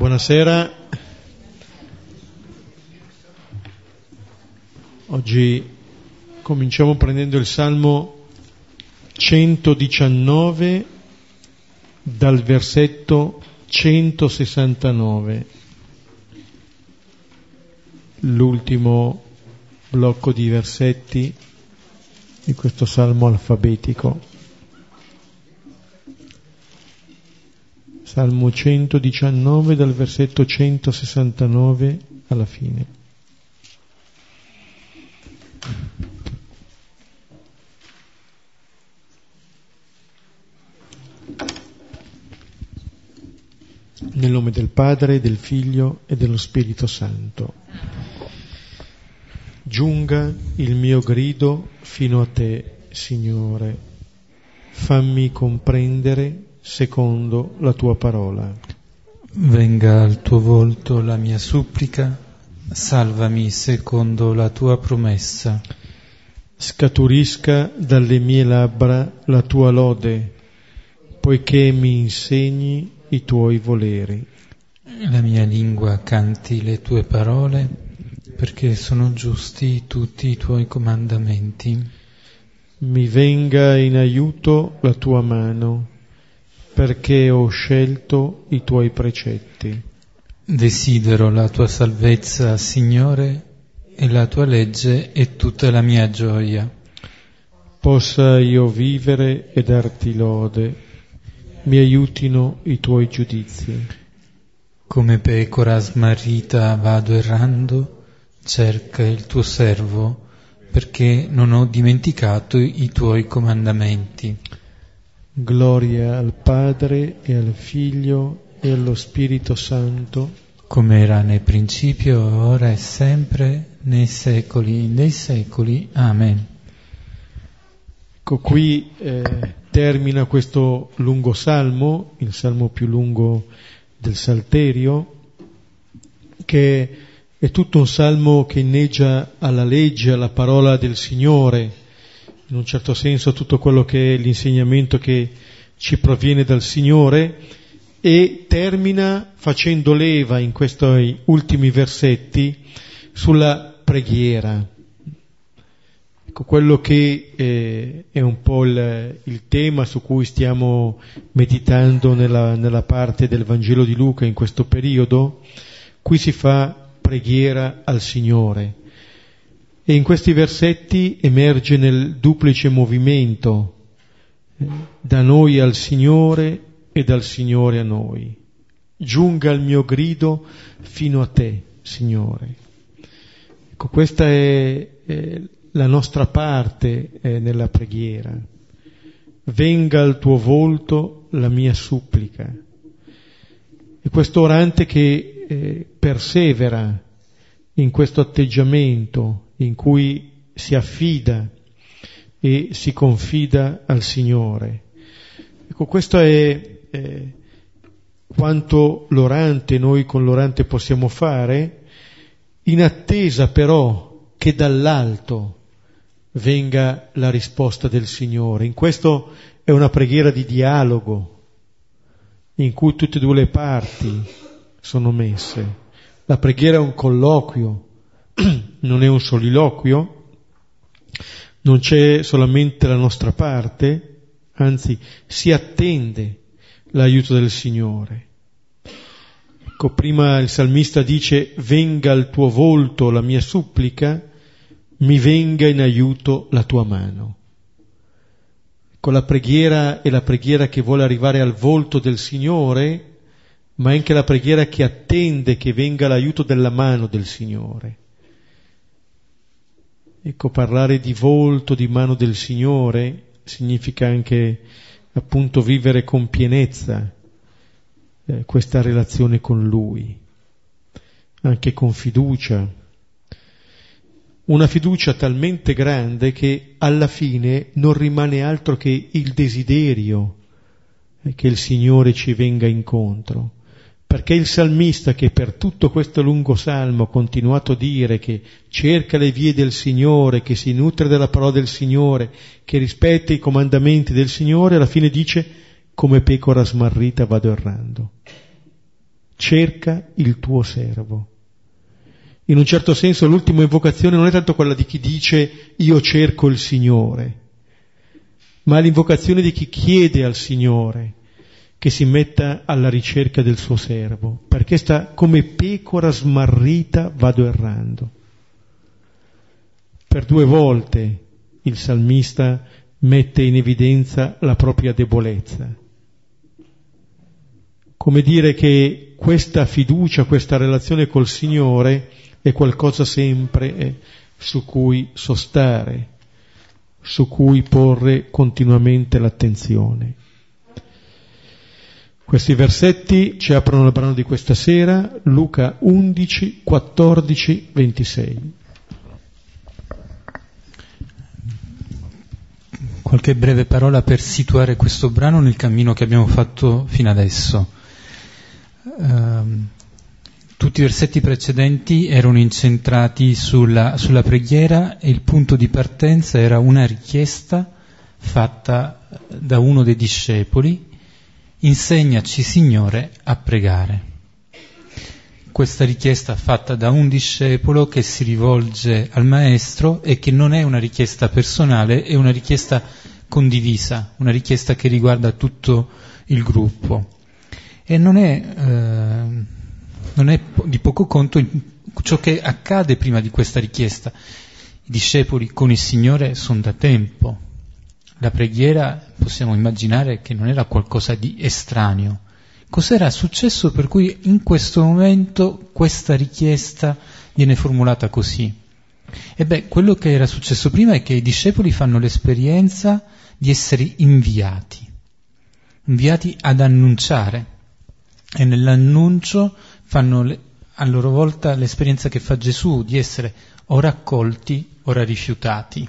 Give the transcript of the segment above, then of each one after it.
Buonasera. Oggi cominciamo prendendo il Salmo 119 dal versetto 169, l'ultimo blocco di versetti di questo Salmo alfabetico. Salmo 119 dal versetto 169 alla fine. Nel nome del Padre, del Figlio e dello Spirito Santo. Giunga il mio grido fino a te, Signore. Fammi comprendere secondo la tua parola. Venga al tuo volto la mia supplica, salvami secondo la tua promessa. Scaturisca dalle mie labbra la tua lode, poiché mi insegni i tuoi voleri. La mia lingua canti le tue parole, perché sono giusti tutti i tuoi comandamenti. Mi venga in aiuto la tua mano perché ho scelto i tuoi precetti. Desidero la tua salvezza, Signore, e la tua legge è tutta la mia gioia. Possa io vivere e darti lode, mi aiutino i tuoi giudizi. Come pecora smarrita vado errando, cerca il tuo servo, perché non ho dimenticato i tuoi comandamenti. Gloria al Padre e al Figlio e allo Spirito Santo. Come era nel principio, ora e sempre, nei secoli dei secoli. Amen. Ecco, qui eh, termina questo lungo salmo, il salmo più lungo del Salterio, che è tutto un salmo che inneggia alla legge, alla parola del Signore, in un certo senso tutto quello che è l'insegnamento che ci proviene dal Signore e termina facendo leva in questi ultimi versetti sulla preghiera. Ecco, quello che eh, è un po' il, il, tema su cui stiamo meditando nella, nella parte del Vangelo di Luca in questo periodo, qui si fa preghiera al Signore. E in questi versetti emerge nel duplice movimento eh, da noi al Signore e dal Signore a noi. Giunga il mio grido fino a te, Signore. Ecco, questa è, è la nostra parte eh, nella preghiera. Venga al tuo volto la mia supplica. E questo orante che eh, persevera in questo atteggiamento in cui si affida e si confida al Signore. Ecco, questo è eh, quanto l'orante noi con l'orante possiamo fare, in attesa però che dall'alto venga la risposta del Signore. In questo è una preghiera di dialogo, in cui tutte e due le parti sono messe. La preghiera è un colloquio, non è un soliloquio, non c'è solamente la nostra parte, anzi si attende l'aiuto del Signore. Ecco, prima il salmista dice venga al tuo volto la mia supplica, mi venga in aiuto la tua mano. Ecco, la preghiera è la preghiera che vuole arrivare al volto del Signore, ma anche la preghiera che attende che venga l'aiuto della mano del Signore. Ecco, parlare di volto, di mano del Signore significa anche appunto vivere con pienezza eh, questa relazione con Lui, anche con fiducia. Una fiducia talmente grande che alla fine non rimane altro che il desiderio eh, che il Signore ci venga incontro perché il salmista che per tutto questo lungo salmo ha continuato a dire che cerca le vie del Signore, che si nutre della parola del Signore, che rispetta i comandamenti del Signore, alla fine dice come pecora smarrita vado errando. cerca il tuo servo. In un certo senso l'ultima invocazione non è tanto quella di chi dice io cerco il Signore, ma l'invocazione di chi chiede al Signore che si metta alla ricerca del suo servo, perché sta come pecora smarrita vado errando. Per due volte il salmista mette in evidenza la propria debolezza. Come dire che questa fiducia, questa relazione col Signore è qualcosa sempre eh, su cui sostare, su cui porre continuamente l'attenzione. Questi versetti ci aprono il brano di questa sera, Luca 11, 14, 26. Qualche breve parola per situare questo brano nel cammino che abbiamo fatto fino adesso. Uh, tutti i versetti precedenti erano incentrati sulla, sulla preghiera e il punto di partenza era una richiesta fatta da uno dei discepoli, insegnaci Signore a pregare. Questa richiesta fatta da un discepolo che si rivolge al maestro e che non è una richiesta personale, è una richiesta condivisa, una richiesta che riguarda tutto il gruppo. E non è... Eh, non è di poco conto ciò che accade prima di questa richiesta. I discepoli con il Signore sono da tempo. La preghiera possiamo immaginare che non era qualcosa di estraneo. Cos'era successo per cui in questo momento questa richiesta viene formulata così? E quello che era successo prima è che i discepoli fanno l'esperienza di essere inviati, inviati ad annunciare. E nell'annuncio fanno le, a loro volta l'esperienza che fa Gesù di essere o raccolti o rifiutati,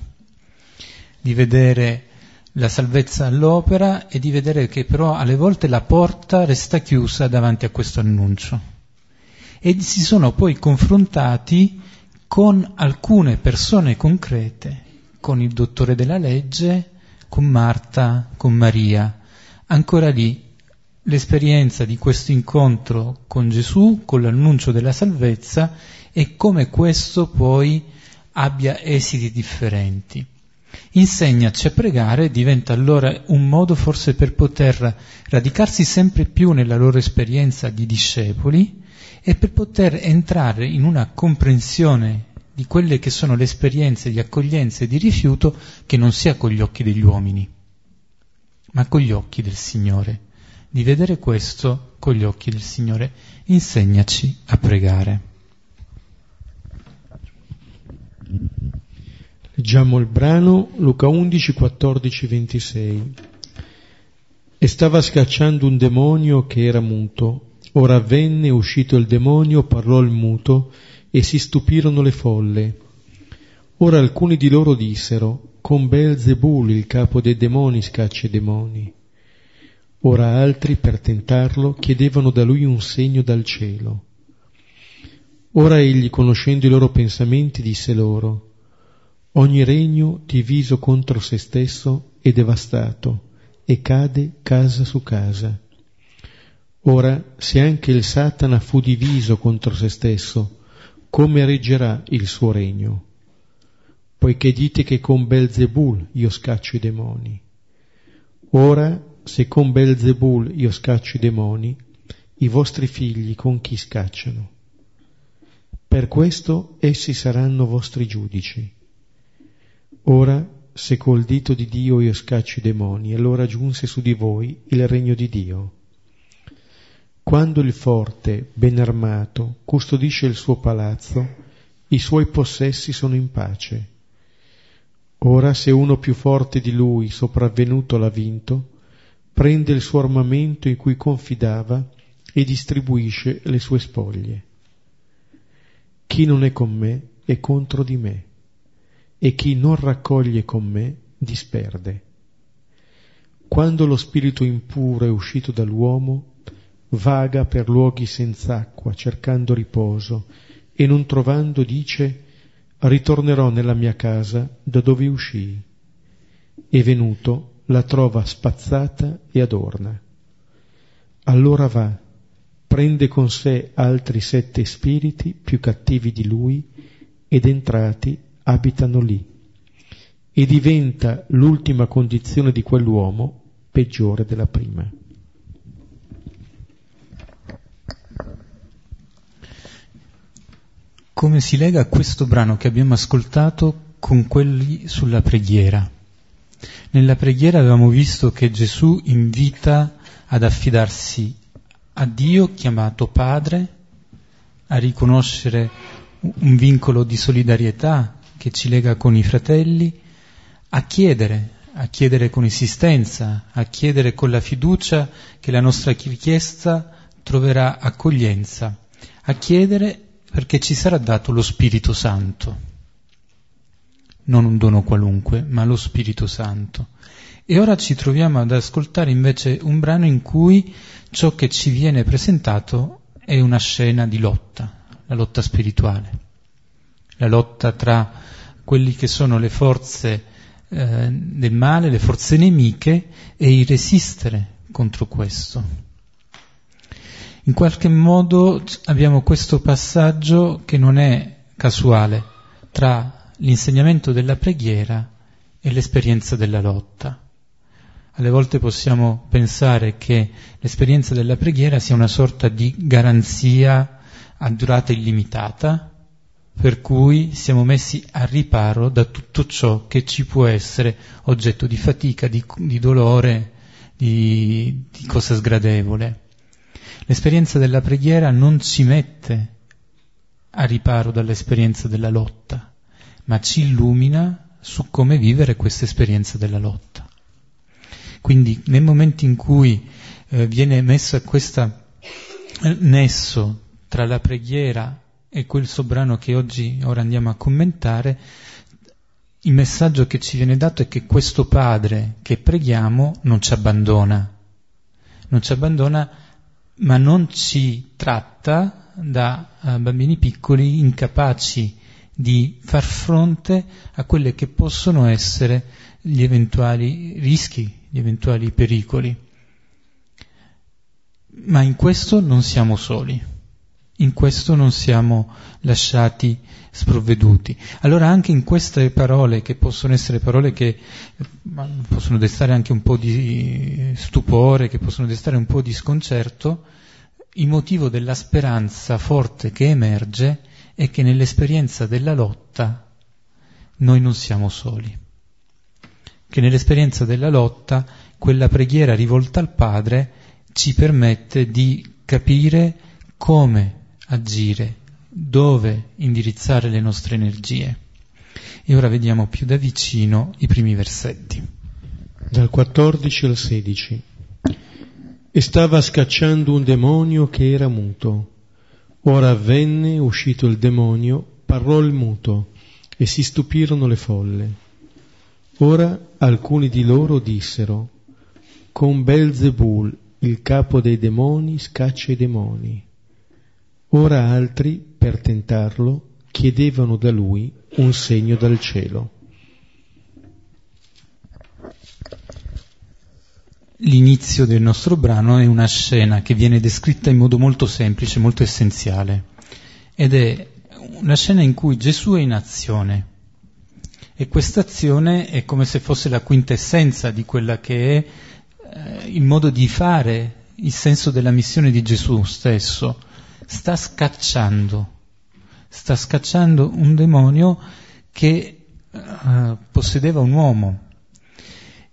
di vedere la salvezza all'opera e di vedere che però alle volte la porta resta chiusa davanti a questo annuncio. E si sono poi confrontati con alcune persone concrete, con il dottore della legge, con Marta, con Maria, ancora lì l'esperienza di questo incontro con Gesù, con l'annuncio della salvezza e come questo poi abbia esiti differenti. Insegnaci a pregare diventa allora un modo forse per poter radicarsi sempre più nella loro esperienza di discepoli e per poter entrare in una comprensione di quelle che sono le esperienze di accoglienza e di rifiuto che non sia con gli occhi degli uomini, ma con gli occhi del Signore di vedere questo con gli occhi del Signore. Insegnaci a pregare. Leggiamo il brano Luca 11, 14, 26. E stava scacciando un demonio che era muto. Ora venne, uscito il demonio, parlò il muto e si stupirono le folle. Ora alcuni di loro dissero, con Belzebul il capo dei demoni scaccia i demoni. Ora altri, per tentarlo, chiedevano da lui un segno dal cielo. Ora egli, conoscendo i loro pensamenti, disse loro, Ogni regno diviso contro se stesso è devastato e cade casa su casa. Ora, se anche il Satana fu diviso contro se stesso, come reggerà il suo regno? Poiché dite che con Belzebul io scaccio i demoni. Ora se con Belzebul io scaccio i demoni, i vostri figli con chi scacciano? Per questo essi saranno vostri giudici. Ora, se col dito di Dio io scaccio i demoni, allora giunse su di voi il regno di Dio. Quando il forte, ben armato, custodisce il suo palazzo, i suoi possessi sono in pace. Ora se uno più forte di lui sopravvenuto l'ha vinto, prende il suo armamento in cui confidava e distribuisce le sue spoglie. Chi non è con me è contro di me e chi non raccoglie con me disperde. Quando lo spirito impuro è uscito dall'uomo, vaga per luoghi senza acqua, cercando riposo, e non trovando dice, ritornerò nella mia casa da dove uscii. E venuto, la trova spazzata e adorna. Allora va, prende con sé altri sette spiriti più cattivi di lui ed entrati abitano lì e diventa l'ultima condizione di quell'uomo peggiore della prima. Come si lega questo brano che abbiamo ascoltato con quelli sulla preghiera? Nella preghiera avevamo visto che Gesù invita ad affidarsi a Dio chiamato Padre, a riconoscere un vincolo di solidarietà che ci lega con i fratelli, a chiedere, a chiedere con insistenza, a chiedere con la fiducia che la nostra richiesta troverà accoglienza, a chiedere perché ci sarà dato lo Spirito Santo, non un dono qualunque, ma lo Spirito Santo. E ora ci troviamo ad ascoltare invece un brano in cui ciò che ci viene presentato è una scena di lotta, la lotta spirituale, la lotta tra quelli che sono le forze eh, del male, le forze nemiche e il resistere contro questo. In qualche modo abbiamo questo passaggio che non è casuale tra l'insegnamento della preghiera e l'esperienza della lotta. Alle volte possiamo pensare che l'esperienza della preghiera sia una sorta di garanzia a durata illimitata, per cui siamo messi a riparo da tutto ciò che ci può essere oggetto di fatica, di, di dolore, di, di cosa sgradevole. L'esperienza della preghiera non ci mette a riparo dall'esperienza della lotta, ma ci illumina su come vivere questa esperienza della lotta. Quindi nel momento in cui eh, viene messo questo eh, nesso tra la preghiera e quel sobrano che oggi ora andiamo a commentare, il messaggio che ci viene dato è che questo Padre che preghiamo non ci abbandona, non ci abbandona ma non ci tratta da uh, bambini piccoli incapaci di far fronte a quelle che possono essere gli eventuali rischi gli eventuali pericoli. Ma in questo non siamo soli, in questo non siamo lasciati sprovveduti. Allora anche in queste parole, che possono essere parole che possono destare anche un po' di stupore, che possono destare un po' di sconcerto, il motivo della speranza forte che emerge è che nell'esperienza della lotta noi non siamo soli che nell'esperienza della lotta quella preghiera rivolta al Padre ci permette di capire come agire, dove indirizzare le nostre energie. E ora vediamo più da vicino i primi versetti. Dal 14 al 16. E stava scacciando un demonio che era muto. Ora avvenne, uscito il demonio, parlò il muto, e si stupirono le folle. Ora alcuni di loro dissero, con Belzebul, il capo dei demoni, scaccia i demoni. Ora altri, per tentarlo, chiedevano da lui un segno dal cielo. L'inizio del nostro brano è una scena che viene descritta in modo molto semplice, molto essenziale, ed è una scena in cui Gesù è in azione e questa azione è come se fosse la quintessenza di quella che è eh, il modo di fare, il senso della missione di Gesù stesso. Sta scacciando, sta scacciando un demonio che eh, possedeva un uomo.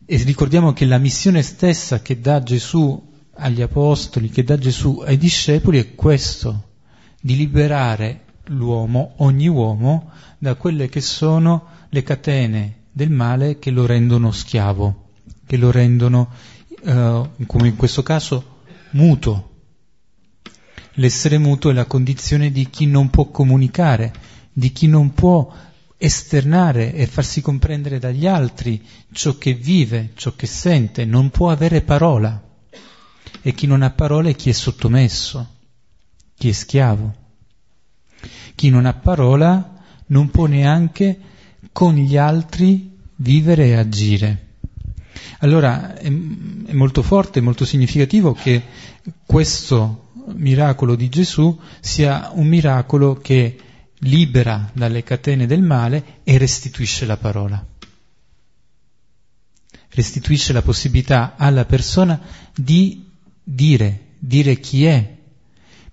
E ricordiamo che la missione stessa che dà Gesù agli apostoli, che dà Gesù ai discepoli è questo, di liberare l'uomo, ogni uomo, da quelle che sono le catene del male che lo rendono schiavo, che lo rendono, eh, come in questo caso, muto. L'essere muto è la condizione di chi non può comunicare, di chi non può esternare e farsi comprendere dagli altri ciò che vive, ciò che sente, non può avere parola. E chi non ha parole è chi è sottomesso, chi è schiavo. Chi non ha parola non può neanche con gli altri vivere e agire. Allora è, è molto forte, è molto significativo che questo miracolo di Gesù sia un miracolo che libera dalle catene del male e restituisce la parola. Restituisce la possibilità alla persona di dire, dire chi è,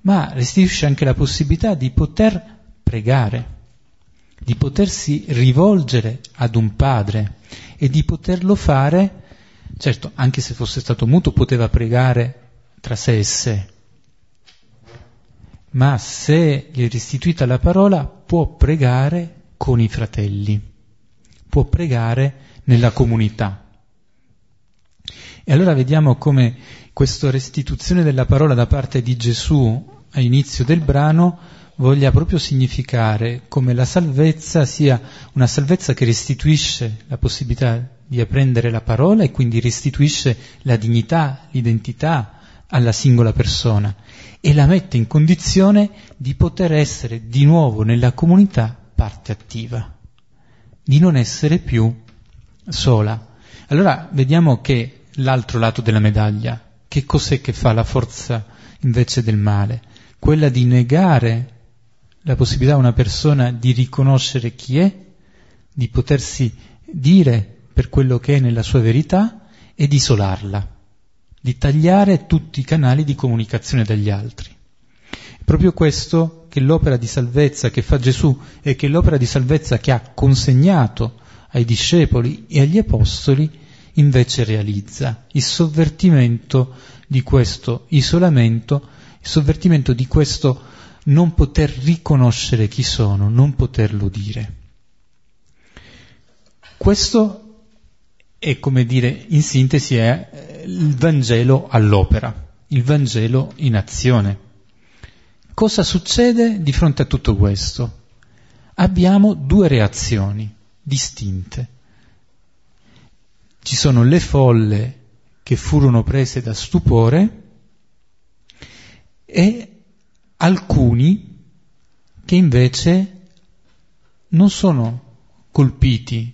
ma restituisce anche la possibilità di poter pregare, di potersi rivolgere ad un padre e di poterlo fare, certo, anche se fosse stato muto, poteva pregare tra sé e sé, ma se gli è restituita la parola può pregare con i fratelli, può pregare nella comunità. E allora vediamo come questa restituzione della parola da parte di Gesù all'inizio del brano voglia proprio significare come la salvezza sia una salvezza che restituisce la possibilità di apprendere la parola e quindi restituisce la dignità, l'identità alla singola persona e la mette in condizione di poter essere di nuovo nella comunità parte attiva, di non essere più sola. Allora vediamo che l'altro lato della medaglia, che cos'è che fa la forza invece del male? quella di negare la possibilità a una persona di riconoscere chi è, di potersi dire per quello che è nella sua verità e di isolarla, di tagliare tutti i canali di comunicazione dagli altri. È proprio questo che l'opera di salvezza che fa Gesù e che l'opera di salvezza che ha consegnato ai discepoli e agli apostoli invece realizza, il sovvertimento di questo isolamento il sovvertimento di questo non poter riconoscere chi sono, non poterlo dire. Questo è come dire, in sintesi, è il Vangelo all'opera, il Vangelo in azione. Cosa succede di fronte a tutto questo? Abbiamo due reazioni distinte. Ci sono le folle che furono prese da stupore e alcuni che invece non sono colpiti,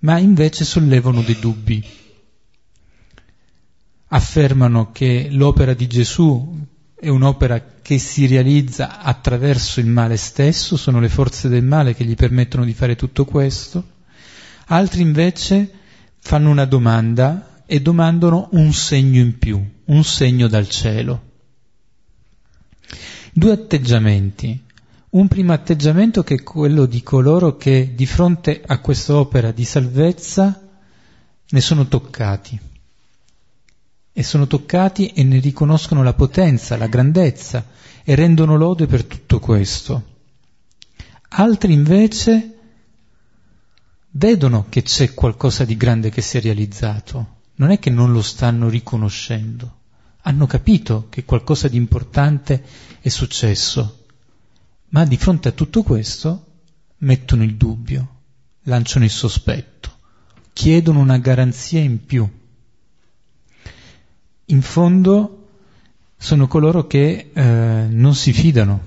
ma invece sollevano dei dubbi. Affermano che l'opera di Gesù è un'opera che si realizza attraverso il male stesso, sono le forze del male che gli permettono di fare tutto questo. Altri invece fanno una domanda e domandano un segno in più, un segno dal cielo. Due atteggiamenti. Un primo atteggiamento che è quello di coloro che di fronte a quest'opera di salvezza ne sono toccati. E sono toccati e ne riconoscono la potenza, la grandezza e rendono lode per tutto questo. Altri invece vedono che c'è qualcosa di grande che si è realizzato, non è che non lo stanno riconoscendo hanno capito che qualcosa di importante è successo, ma di fronte a tutto questo mettono il dubbio, lanciano il sospetto, chiedono una garanzia in più. In fondo sono coloro che eh, non si fidano,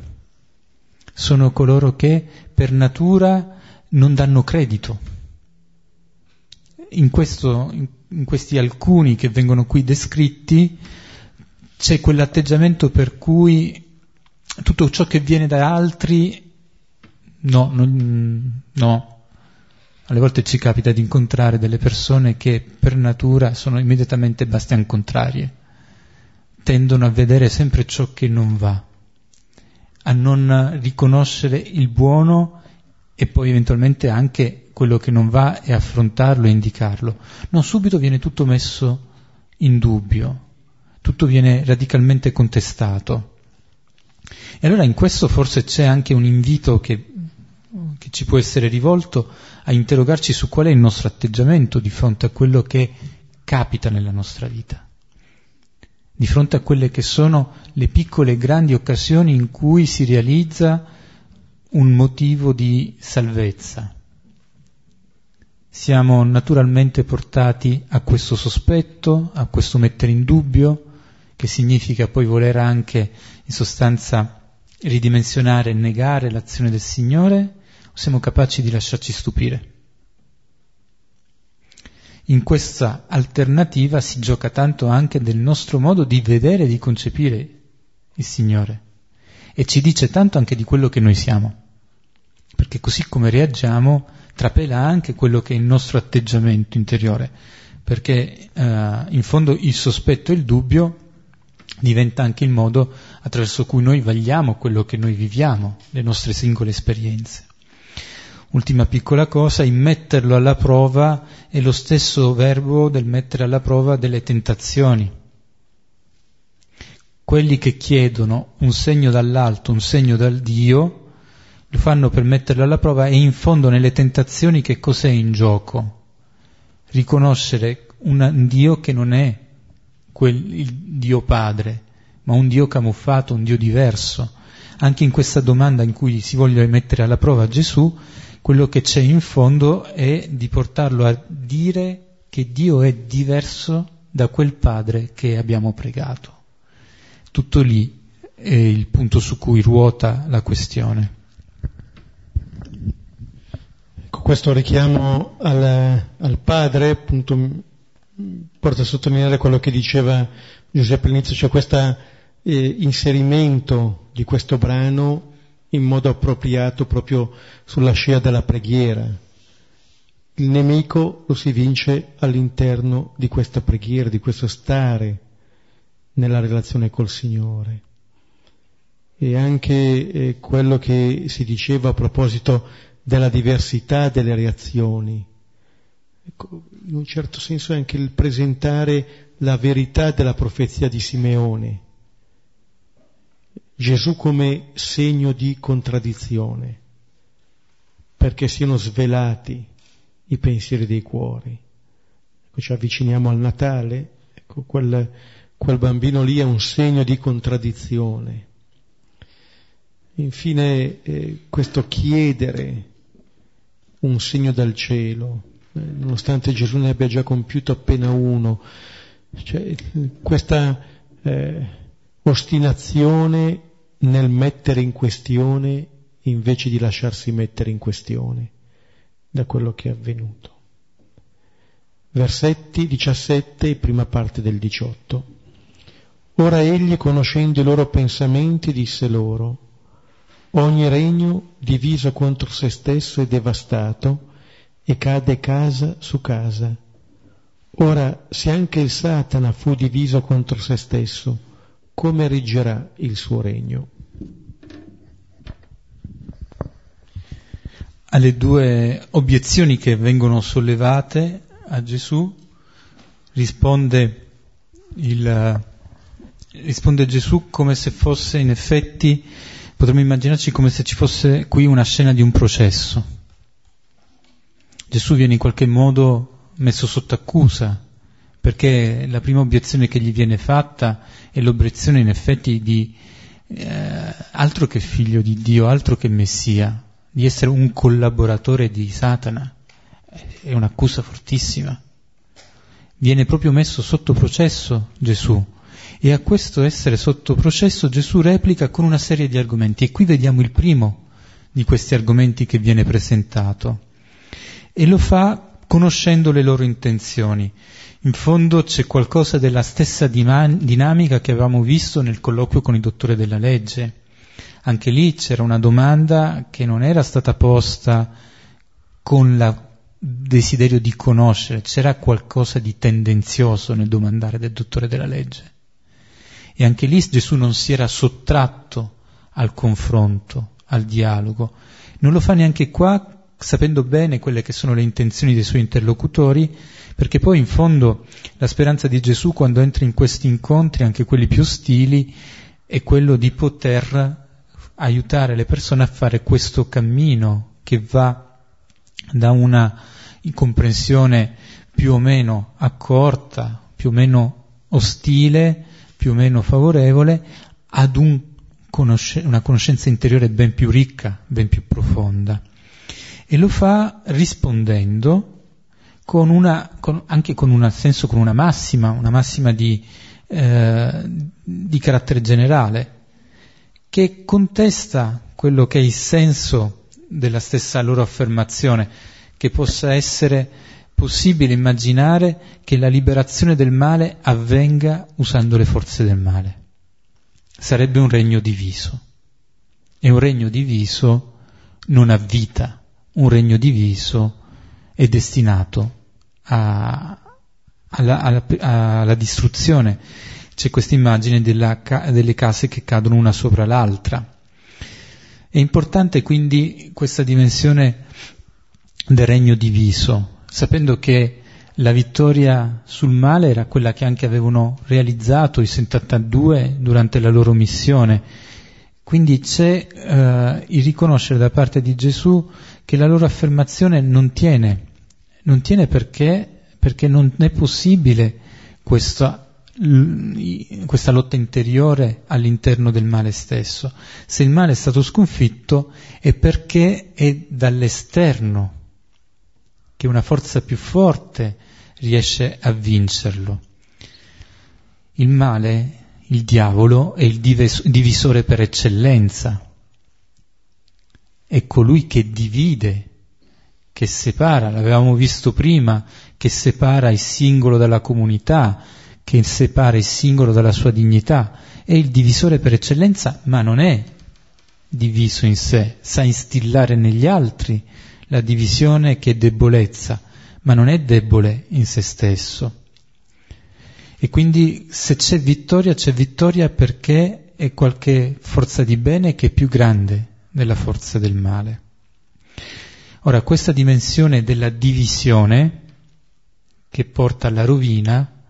sono coloro che per natura non danno credito. In, questo, in questi alcuni che vengono qui descritti, c'è quell'atteggiamento per cui tutto ciò che viene da altri, no, non, no. Alle volte ci capita di incontrare delle persone che per natura sono immediatamente bastian contrarie, tendono a vedere sempre ciò che non va, a non riconoscere il buono e poi eventualmente anche quello che non va e affrontarlo e indicarlo. Non subito viene tutto messo in dubbio, tutto viene radicalmente contestato. E allora in questo forse c'è anche un invito che, che ci può essere rivolto a interrogarci su qual è il nostro atteggiamento di fronte a quello che capita nella nostra vita, di fronte a quelle che sono le piccole e grandi occasioni in cui si realizza un motivo di salvezza. Siamo naturalmente portati a questo sospetto, a questo mettere in dubbio, che significa poi voler anche in sostanza ridimensionare e negare l'azione del Signore, siamo capaci di lasciarci stupire? In questa alternativa si gioca tanto anche del nostro modo di vedere e di concepire il Signore e ci dice tanto anche di quello che noi siamo, perché così come reagiamo trapela anche quello che è il nostro atteggiamento interiore, perché eh, in fondo il sospetto e il dubbio diventa anche il modo attraverso cui noi vagliamo quello che noi viviamo, le nostre singole esperienze. Ultima piccola cosa, il metterlo alla prova è lo stesso verbo del mettere alla prova delle tentazioni. Quelli che chiedono un segno dall'alto, un segno dal Dio, lo fanno per metterlo alla prova e in fondo nelle tentazioni che cos'è in gioco? Riconoscere un Dio che non è quel, il Dio Padre, ma un Dio camuffato, un Dio diverso. Anche in questa domanda in cui si voglia mettere alla prova Gesù, quello che c'è in fondo è di portarlo a dire che Dio è diverso da quel Padre che abbiamo pregato. Tutto lì è il punto su cui ruota la questione. Ecco, questo richiamo al, al Padre, appunto, porta a sottolineare quello che diceva Giuseppe all'inizio, cioè questo eh, inserimento di questo brano in modo appropriato proprio sulla scia della preghiera. Il nemico lo si vince all'interno di questa preghiera, di questo stare nella relazione col Signore. E anche eh, quello che si diceva a proposito della diversità delle reazioni Ecco, in un certo senso è anche il presentare la verità della profezia di Simeone. Gesù come segno di contraddizione, perché siano svelati i pensieri dei cuori. Ecco, ci avviciniamo al Natale, ecco, quel, quel bambino lì è un segno di contraddizione. Infine, eh, questo chiedere un segno dal cielo, eh, nonostante Gesù ne abbia già compiuto appena uno. Cioè, questa eh, ostinazione nel mettere in questione invece di lasciarsi mettere in questione da quello che è avvenuto. Versetti 17 e prima parte del 18. Ora egli, conoscendo i loro pensamenti, disse loro, ogni regno diviso contro se stesso è devastato, e cade casa su casa. Ora, se anche il Satana fu diviso contro se stesso, come reggerà il suo regno? Alle due obiezioni che vengono sollevate a Gesù risponde, il, risponde Gesù come se fosse in effetti, potremmo immaginarci come se ci fosse qui una scena di un processo Gesù viene in qualche modo messo sotto accusa, perché la prima obiezione che gli viene fatta è l'obiezione in effetti di eh, altro che figlio di Dio, altro che Messia, di essere un collaboratore di Satana. È un'accusa fortissima. Viene proprio messo sotto processo Gesù. E a questo essere sotto processo Gesù replica con una serie di argomenti. E qui vediamo il primo di questi argomenti che viene presentato e lo fa conoscendo le loro intenzioni. In fondo c'è qualcosa della stessa dinamica che avevamo visto nel colloquio con il dottore della legge. Anche lì c'era una domanda che non era stata posta con il desiderio di conoscere, c'era qualcosa di tendenzioso nel domandare del dottore della legge. E anche lì Gesù non si era sottratto al confronto, al dialogo. Non lo fa neanche qua sapendo bene quelle che sono le intenzioni dei suoi interlocutori, perché poi in fondo la speranza di Gesù quando entra in questi incontri, anche quelli più ostili, è quello di poter aiutare le persone a fare questo cammino che va da una comprensione più o meno accorta, più o meno ostile, più o meno favorevole, ad un conosce- una conoscenza interiore ben più ricca, ben più profonda e lo fa rispondendo con una, con, anche con un senso, con una massima, una massima di, eh, di carattere generale, che contesta quello che è il senso della stessa loro affermazione, che possa essere possibile immaginare che la liberazione del male avvenga usando le forze del male. sarebbe un regno diviso. E un regno diviso non ha vita, un regno diviso è destinato a, alla, alla, alla, distruzione. C'è questa immagine della, delle case che cadono una sopra l'altra. È importante quindi questa dimensione del regno diviso, sapendo che la vittoria sul male era quella che anche avevano realizzato i 72 durante la loro missione. Quindi c'è eh, il riconoscere da parte di Gesù che la loro affermazione non tiene, non tiene perché, perché non è possibile questa, questa lotta interiore all'interno del male stesso. Se il male è stato sconfitto è perché è dall'esterno che una forza più forte riesce a vincerlo. Il male, il diavolo, è il divisore per eccellenza. È colui che divide, che separa, l'avevamo visto prima, che separa il singolo dalla comunità, che separa il singolo dalla sua dignità. È il divisore per eccellenza, ma non è diviso in sé, sa instillare negli altri la divisione che è debolezza, ma non è debole in se stesso. E quindi se c'è vittoria, c'è vittoria perché è qualche forza di bene che è più grande della forza del male. Ora, questa dimensione della divisione che porta alla rovina,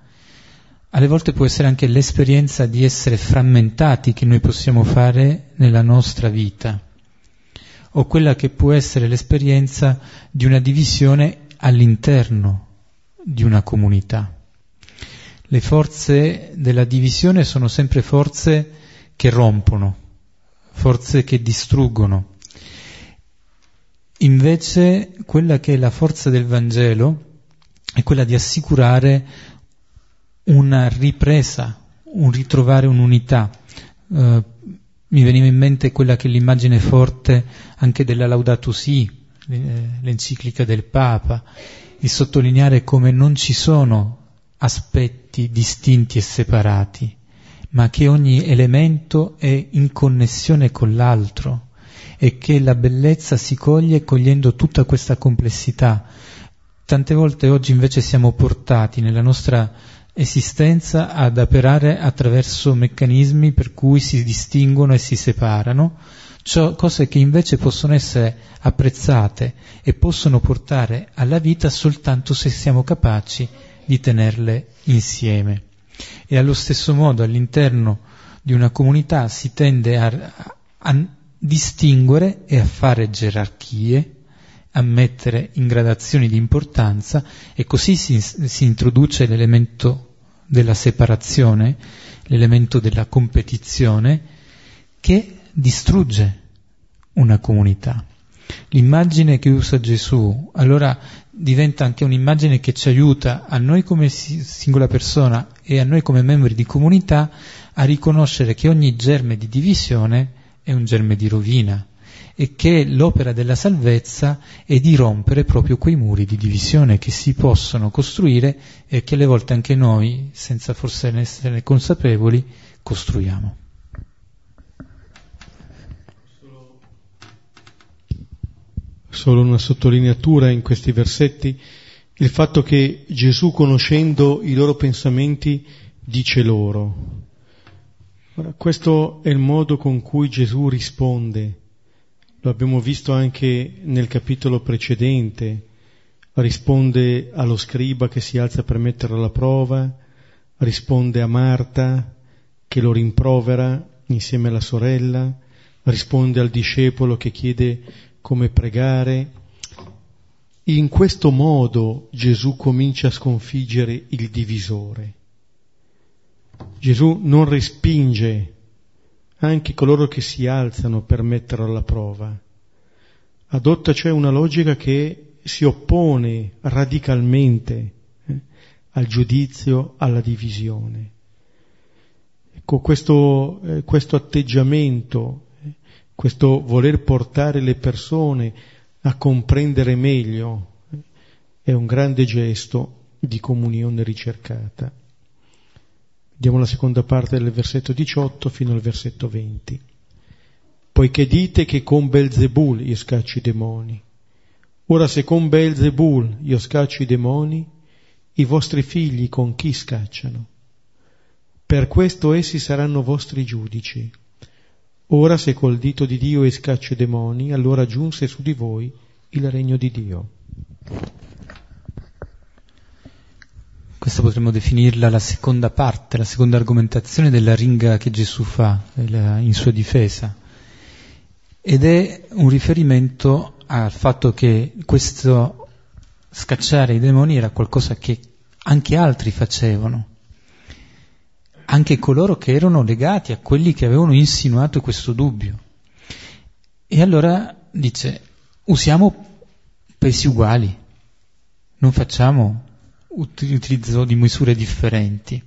alle volte può essere anche l'esperienza di essere frammentati che noi possiamo fare nella nostra vita, o quella che può essere l'esperienza di una divisione all'interno di una comunità. Le forze della divisione sono sempre forze che rompono, forze che distruggono. Invece quella che è la forza del Vangelo è quella di assicurare una ripresa, un ritrovare un'unità. Uh, mi veniva in mente quella che è l'immagine forte anche della Laudato Si, l'enciclica del Papa, di sottolineare come non ci sono aspetti distinti e separati, ma che ogni elemento è in connessione con l'altro e che la bellezza si coglie cogliendo tutta questa complessità. Tante volte oggi invece siamo portati nella nostra esistenza ad operare attraverso meccanismi per cui si distinguono e si separano, cioè, cose che invece possono essere apprezzate e possono portare alla vita soltanto se siamo capaci di tenerle insieme. E allo stesso modo all'interno di una comunità si tende a, a distinguere e a fare gerarchie, a mettere in gradazioni di importanza e così si, si introduce l'elemento della separazione, l'elemento della competizione che distrugge una comunità. L'immagine che usa Gesù allora diventa anche un'immagine che ci aiuta a noi come singola persona e a noi come membri di comunità a riconoscere che ogni germe di divisione è un germe di rovina e che l'opera della salvezza è di rompere proprio quei muri di divisione che si possono costruire e che alle volte anche noi, senza forse essere consapevoli, costruiamo. Solo una sottolineatura in questi versetti, il fatto che Gesù, conoscendo i loro pensamenti, dice loro. Ora, questo è il modo con cui Gesù risponde. Lo abbiamo visto anche nel capitolo precedente. Risponde allo scriba che si alza per mettere alla prova, risponde a Marta che lo rimprovera insieme alla sorella, risponde al discepolo che chiede come pregare. In questo modo Gesù comincia a sconfiggere il divisore. Gesù non respinge anche coloro che si alzano per metterlo alla prova. Adotta cioè una logica che si oppone radicalmente eh, al giudizio, alla divisione. Ecco, questo, eh, questo atteggiamento questo voler portare le persone a comprendere meglio è un grande gesto di comunione ricercata. Vediamo la seconda parte del versetto 18 fino al versetto 20. Poiché dite che con Belzebul io scaccio i demoni. Ora se con Belzebul io scaccio i demoni, i vostri figli con chi scacciano? Per questo essi saranno vostri giudici. Ora se col dito di Dio e scaccio i demoni, allora giunse su di voi il regno di Dio. Questa potremmo definirla la seconda parte, la seconda argomentazione della ringa che Gesù fa in sua difesa. Ed è un riferimento al fatto che questo scacciare i demoni era qualcosa che anche altri facevano, anche coloro che erano legati a quelli che avevano insinuato questo dubbio. E allora dice, usiamo pesi uguali, non facciamo utilizzo di misure differenti.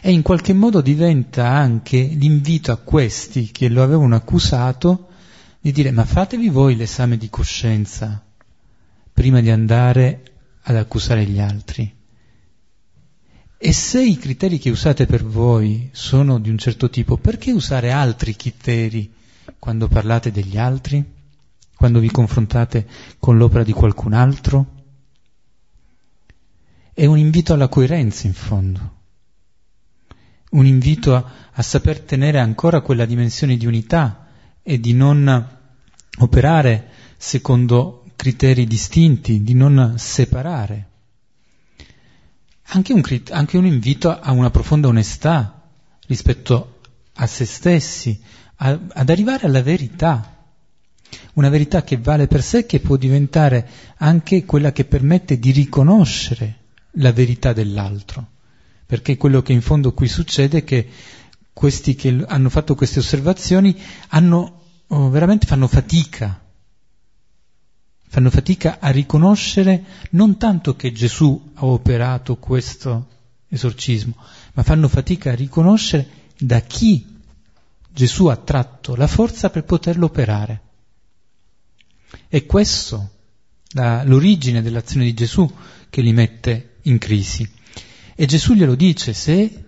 E in qualche modo diventa anche l'invito a questi che lo avevano accusato di dire ma fatevi voi l'esame di coscienza prima di andare ad accusare gli altri. E se i criteri che usate per voi sono di un certo tipo, perché usare altri criteri quando parlate degli altri? Quando vi confrontate con l'opera di qualcun altro? È un invito alla coerenza in fondo, un invito a, a saper tenere ancora quella dimensione di unità e di non operare secondo criteri distinti, di non separare. Anche un, anche un invito a una profonda onestà rispetto a se stessi, a, ad arrivare alla verità, una verità che vale per sé, che può diventare anche quella che permette di riconoscere la verità dell'altro. Perché quello che in fondo qui succede è che questi che hanno fatto queste osservazioni hanno, oh, veramente fanno fatica, fanno fatica a riconoscere non tanto che Gesù ha operato questo esorcismo, ma fanno fatica a riconoscere da chi Gesù ha tratto la forza per poterlo operare. È questo la, l'origine dell'azione di Gesù che li mette in crisi. E Gesù glielo dice, se,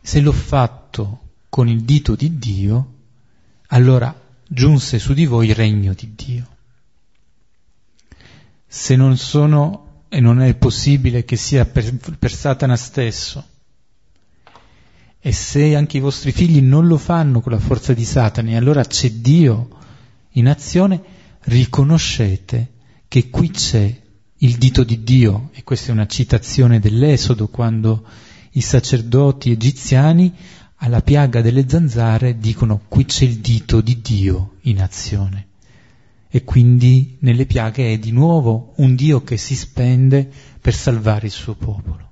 se l'ho fatto con il dito di Dio, allora giunse su di voi il regno di Dio. Se non sono, e non è possibile che sia per, per Satana stesso, e se anche i vostri figli non lo fanno con la forza di Satana, e allora c'è Dio in azione, riconoscete che qui c'è il dito di Dio, e questa è una citazione dell'Esodo, quando i sacerdoti egiziani alla piaga delle zanzare dicono qui c'è il dito di Dio in azione. E quindi nelle piaghe è di nuovo un Dio che si spende per salvare il suo popolo.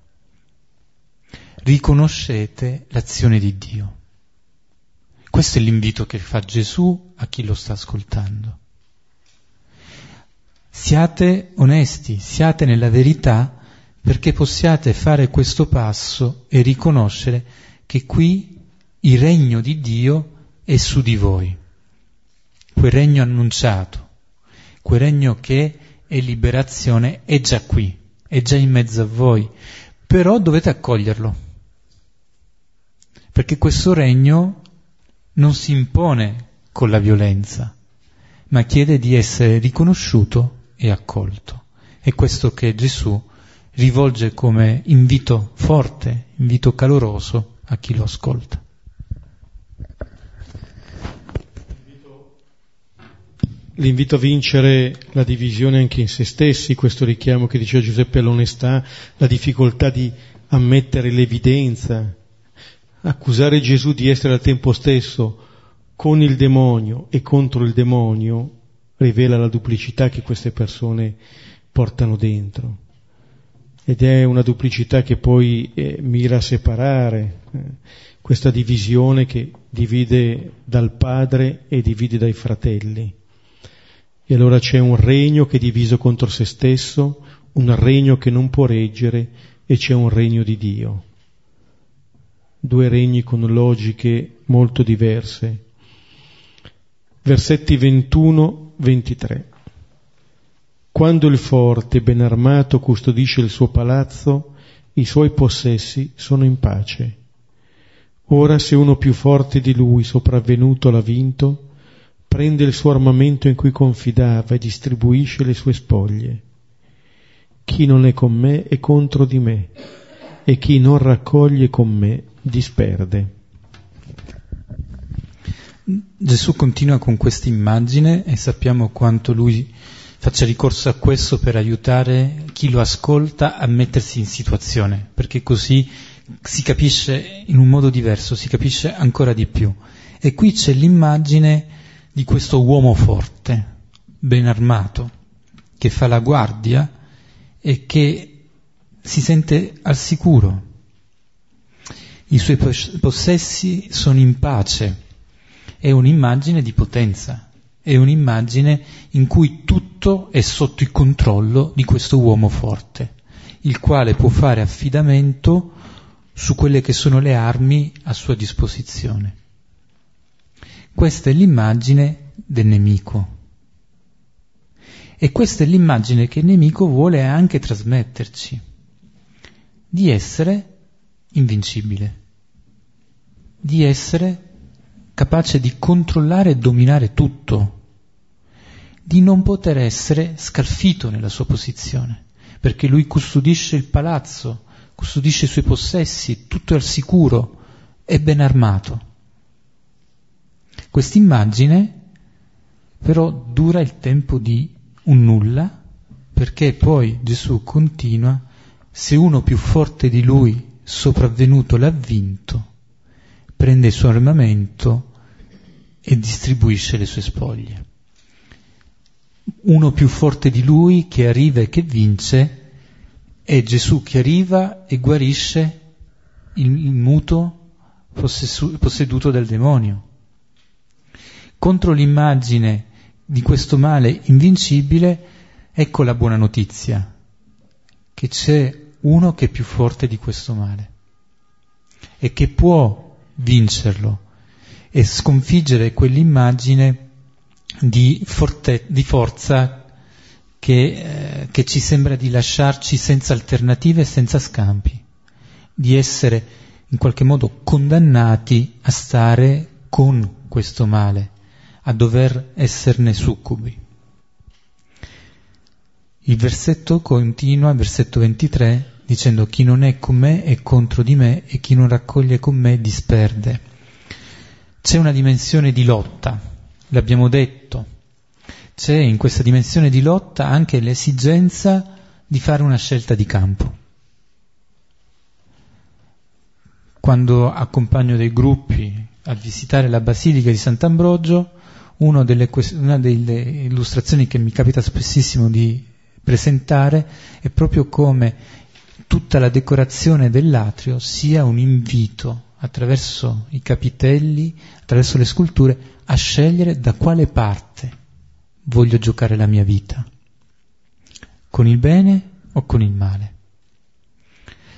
Riconoscete l'azione di Dio. Questo è l'invito che fa Gesù a chi lo sta ascoltando. Siate onesti, siate nella verità perché possiate fare questo passo e riconoscere che qui il regno di Dio è su di voi, quel regno annunciato, quel regno che è liberazione è già qui, è già in mezzo a voi, però dovete accoglierlo, perché questo regno non si impone con la violenza, ma chiede di essere riconosciuto e accolto. È questo che Gesù rivolge come invito forte, invito caloroso a chi lo ascolta. L'invito a vincere la divisione anche in se stessi, questo richiamo che diceva Giuseppe all'onestà, la difficoltà di ammettere l'evidenza, accusare Gesù di essere al tempo stesso con il demonio e contro il demonio rivela la duplicità che queste persone portano dentro. Ed è una duplicità che poi eh, mira a separare eh, questa divisione che divide dal padre e divide dai fratelli. E allora c'è un regno che è diviso contro se stesso, un regno che non può reggere e c'è un regno di Dio. Due regni con logiche molto diverse. Versetti 21 23. Quando il forte ben armato custodisce il suo palazzo, i suoi possessi sono in pace. Ora se uno più forte di lui sopravvenuto l'ha vinto, prende il suo armamento in cui confidava e distribuisce le sue spoglie. Chi non è con me è contro di me, e chi non raccoglie con me disperde. Gesù continua con questa immagine e sappiamo quanto lui faccia ricorso a questo per aiutare chi lo ascolta a mettersi in situazione, perché così si capisce in un modo diverso, si capisce ancora di più. E qui c'è l'immagine di questo uomo forte, ben armato, che fa la guardia e che si sente al sicuro. I suoi possessi sono in pace. È un'immagine di potenza, è un'immagine in cui tutto è sotto il controllo di questo uomo forte, il quale può fare affidamento su quelle che sono le armi a sua disposizione. Questa è l'immagine del nemico. E questa è l'immagine che il nemico vuole anche trasmetterci, di essere invincibile, di essere capace di controllare e dominare tutto, di non poter essere scalfito nella sua posizione, perché lui custodisce il palazzo, custodisce i suoi possessi, tutto è al sicuro, è ben armato. Quest'immagine però dura il tempo di un nulla, perché poi Gesù continua, se uno più forte di lui sopravvenuto l'ha vinto, prende il suo armamento e distribuisce le sue spoglie. Uno più forte di lui che arriva e che vince è Gesù che arriva e guarisce il, il muto posseduto dal demonio. Contro l'immagine di questo male invincibile, ecco la buona notizia, che c'è uno che è più forte di questo male e che può vincerlo e sconfiggere quell'immagine di, forte, di forza che, eh, che ci sembra di lasciarci senza alternative e senza scampi, di essere in qualche modo condannati a stare con questo male, a dover esserne succubi. Il versetto continua, versetto 23, dicendo chi non è con me è contro di me e chi non raccoglie con me disperde. C'è una dimensione di lotta, l'abbiamo detto, c'è in questa dimensione di lotta anche l'esigenza di fare una scelta di campo. Quando accompagno dei gruppi a visitare la Basilica di Sant'Ambrogio, una delle, illustrazioni che mi capita spessissimo di presentare è proprio come tutta la decorazione dell'atrio sia un invito attraverso i capitelli, attraverso le sculture, a scegliere da quale parte voglio giocare la mia vita, con il bene o con il male.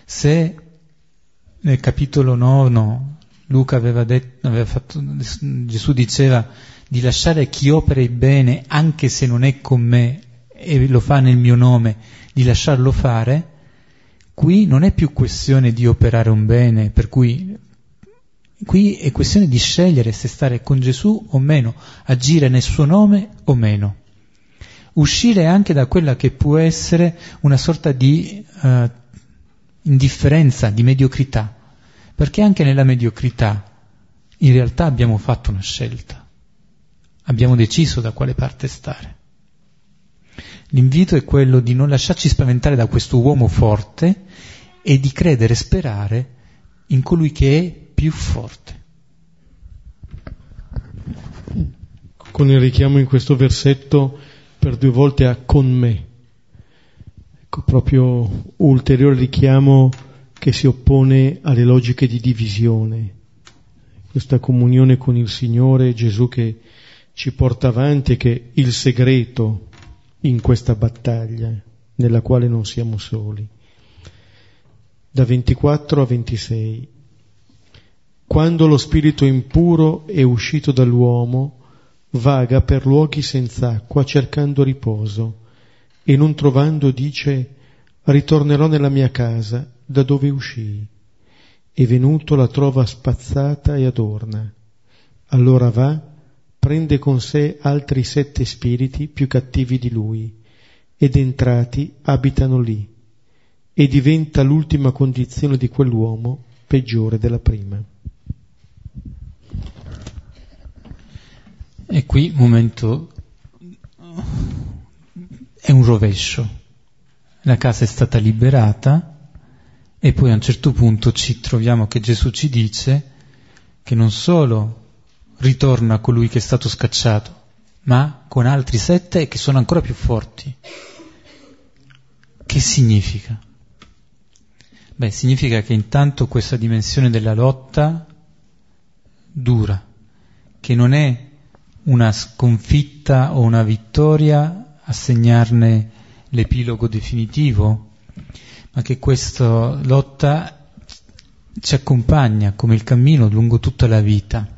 Se nel capitolo 9 Luca aveva detto, aveva fatto, Gesù diceva di lasciare chi opera il bene anche se non è con me e lo fa nel mio nome, di lasciarlo fare, Qui non è più questione di operare un bene, per cui qui è questione di scegliere se stare con Gesù o meno, agire nel suo nome o meno. Uscire anche da quella che può essere una sorta di uh, indifferenza, di mediocrità, perché anche nella mediocrità in realtà abbiamo fatto una scelta, abbiamo deciso da quale parte stare. L'invito è quello di non lasciarci spaventare da questo uomo forte e di credere e sperare in colui che è più forte. Con il richiamo in questo versetto per due volte a con me, ecco proprio ulteriore richiamo che si oppone alle logiche di divisione, questa comunione con il Signore Gesù che ci porta avanti che il segreto in questa battaglia nella quale non siamo soli. Da 24 a 26. Quando lo spirito impuro è uscito dall'uomo, vaga per luoghi senza acqua cercando riposo e non trovando dice ritornerò nella mia casa da dove uscii, e venuto la trova spazzata e adorna. Allora va, prende con sé altri sette spiriti più cattivi di lui, ed entrati abitano lì, e diventa l'ultima condizione di quell'uomo peggiore della prima. E qui momento è un rovescio. La casa è stata liberata e poi a un certo punto ci troviamo che Gesù ci dice che non solo ritorna colui che è stato scacciato, ma con altri sette che sono ancora più forti. Che significa? Beh, significa che intanto questa dimensione della lotta dura, che non è una sconfitta o una vittoria a segnarne l'epilogo definitivo, ma che questa lotta ci accompagna come il cammino lungo tutta la vita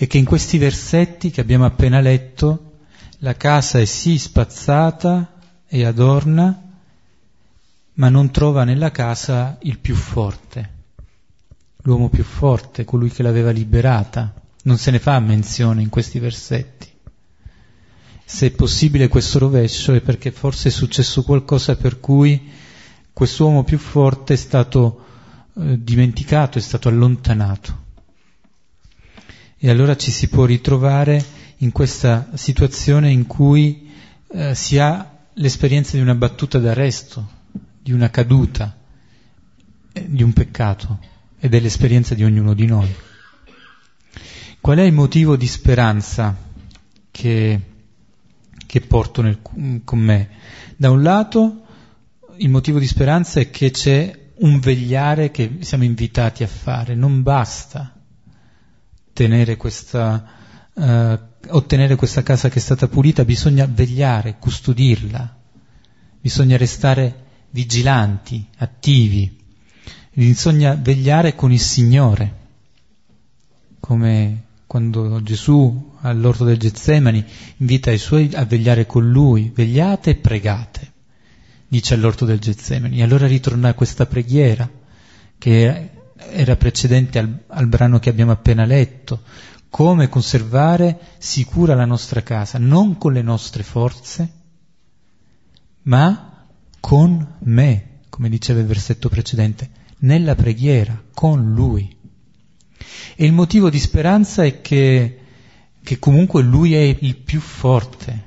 e che in questi versetti che abbiamo appena letto la casa è sì spazzata e adorna, ma non trova nella casa il più forte, l'uomo più forte, colui che l'aveva liberata. Non se ne fa menzione in questi versetti. Se è possibile questo rovescio è perché forse è successo qualcosa per cui quest'uomo più forte è stato eh, dimenticato, è stato allontanato. E allora ci si può ritrovare in questa situazione in cui eh, si ha l'esperienza di una battuta d'arresto, di una caduta, eh, di un peccato ed è l'esperienza di ognuno di noi. Qual è il motivo di speranza che, che porto nel, con me? Da un lato il motivo di speranza è che c'è un vegliare che siamo invitati a fare, non basta tenere questa, uh, ottenere questa casa che è stata pulita, bisogna vegliare, custodirla, bisogna restare vigilanti, attivi, bisogna vegliare con il Signore, come quando Gesù all'orto del Getsemani invita i suoi a vegliare con lui, vegliate e pregate, dice all'orto del Getsemani. E allora ritorna questa preghiera che era precedente al, al brano che abbiamo appena letto, come conservare sicura la nostra casa, non con le nostre forze, ma con me, come diceva il versetto precedente, nella preghiera, con Lui. E il motivo di speranza è che, che comunque Lui è il più forte.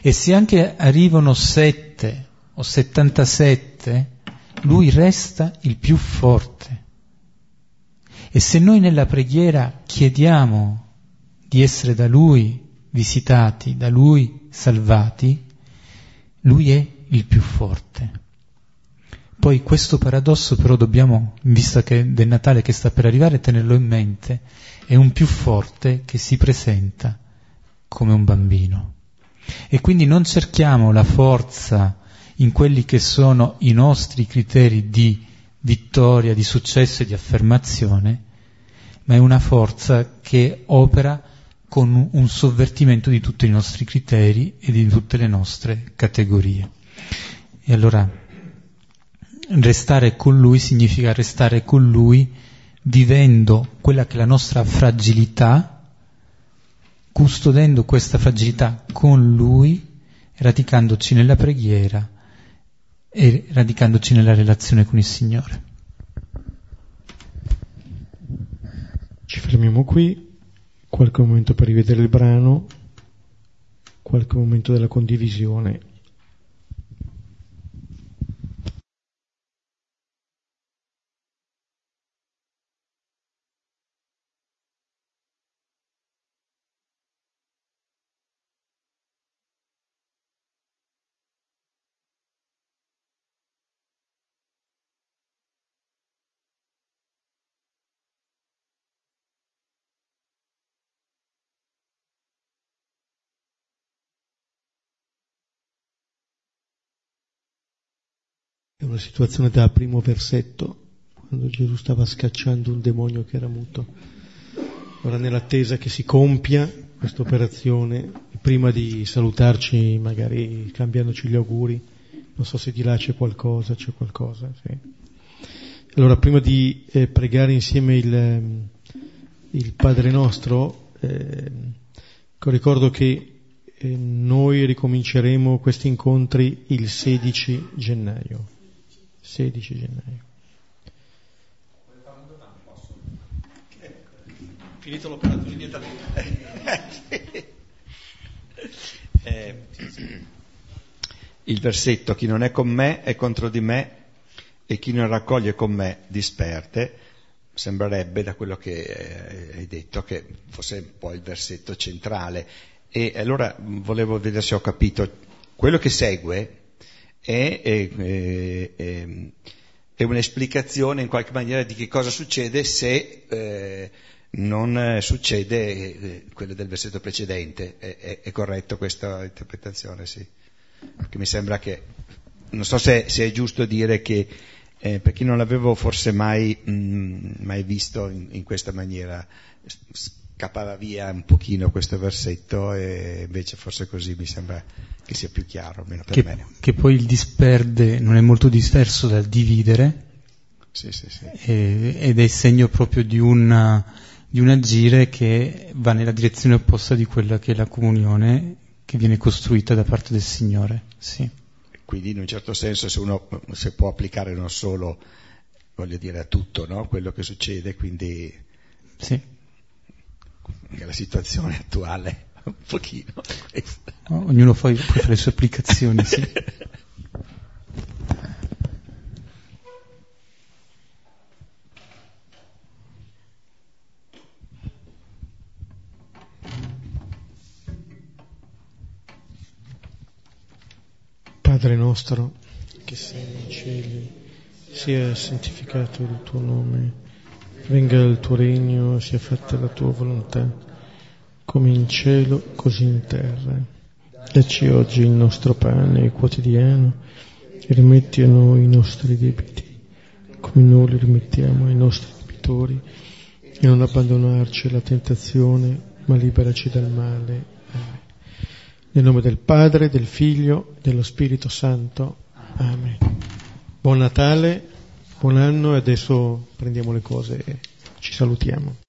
E se anche arrivano sette o settantasette, lui resta il più forte. E se noi nella preghiera chiediamo di essere da Lui visitati, da Lui salvati, Lui è il più forte. Poi questo paradosso però dobbiamo, in vista del Natale che sta per arrivare, tenerlo in mente, è un più forte che si presenta come un bambino. E quindi non cerchiamo la forza in quelli che sono i nostri criteri di vittoria, di successo e di affermazione, ma è una forza che opera con un sovvertimento di tutti i nostri criteri e di tutte le nostre categorie. E allora restare con lui significa restare con lui vivendo quella che è la nostra fragilità, custodendo questa fragilità con lui, radicandoci nella preghiera e radicandoci nella relazione con il Signore. Ci fermiamo qui, qualche momento per rivedere il brano, qualche momento della condivisione una situazione dal primo versetto, quando Gesù stava scacciando un demonio che era muto. Ora nell'attesa che si compia questa operazione, prima di salutarci, magari scambiandoci gli auguri, Non so se di là c'è qualcosa, c'è qualcosa. Sì. Allora, prima di eh, pregare insieme il, ehm, il Padre nostro, eh, ricordo che eh, noi ricominceremo questi incontri il 16 gennaio. 16 gennaio. Finito l'operazione immediatamente. eh, il versetto, chi non è con me è contro di me e chi non raccoglie con me disperte, sembrerebbe da quello che eh, hai detto che fosse un po' il versetto centrale. E allora volevo vedere se ho capito, quello che segue è, è, è, è un'esplicazione in qualche maniera di che cosa succede se eh, non succede eh, quello del versetto precedente. È, è, corretto questa interpretazione, sì. Perché mi sembra che, non so se, se è giusto dire che, eh, per chi non l'avevo forse mai, mh, mm, mai visto in, in, questa maniera, scappava via un pochino questo versetto e invece forse così mi sembra che sia più chiaro, almeno per che, me. Che poi il disperde non è molto diverso dal dividere, sì, sì, sì. ed è segno proprio di una di un agire che va nella direzione opposta di quella che è la comunione che viene costruita da parte del Signore. Sì. Quindi in un certo senso se uno si può applicare non solo, voglio dire, a tutto no? quello che succede, quindi sì. La situazione attuale un pochino. ognuno fa, fa le sue applicazioni, sì. Padre nostro, che sei nei cieli, sia santificato il tuo nome, venga il tuo regno, sia fatta la tua volontà, come in cielo, così in terra. Dacci oggi il nostro pane quotidiano e rimetti a noi i nostri debiti, come noi li rimettiamo ai nostri debitori, e non abbandonarci alla tentazione, ma liberaci dal male. Amen. Nel nome del Padre, del Figlio, dello Spirito Santo. Amen. Buon Natale, buon anno e adesso prendiamo le cose e ci salutiamo.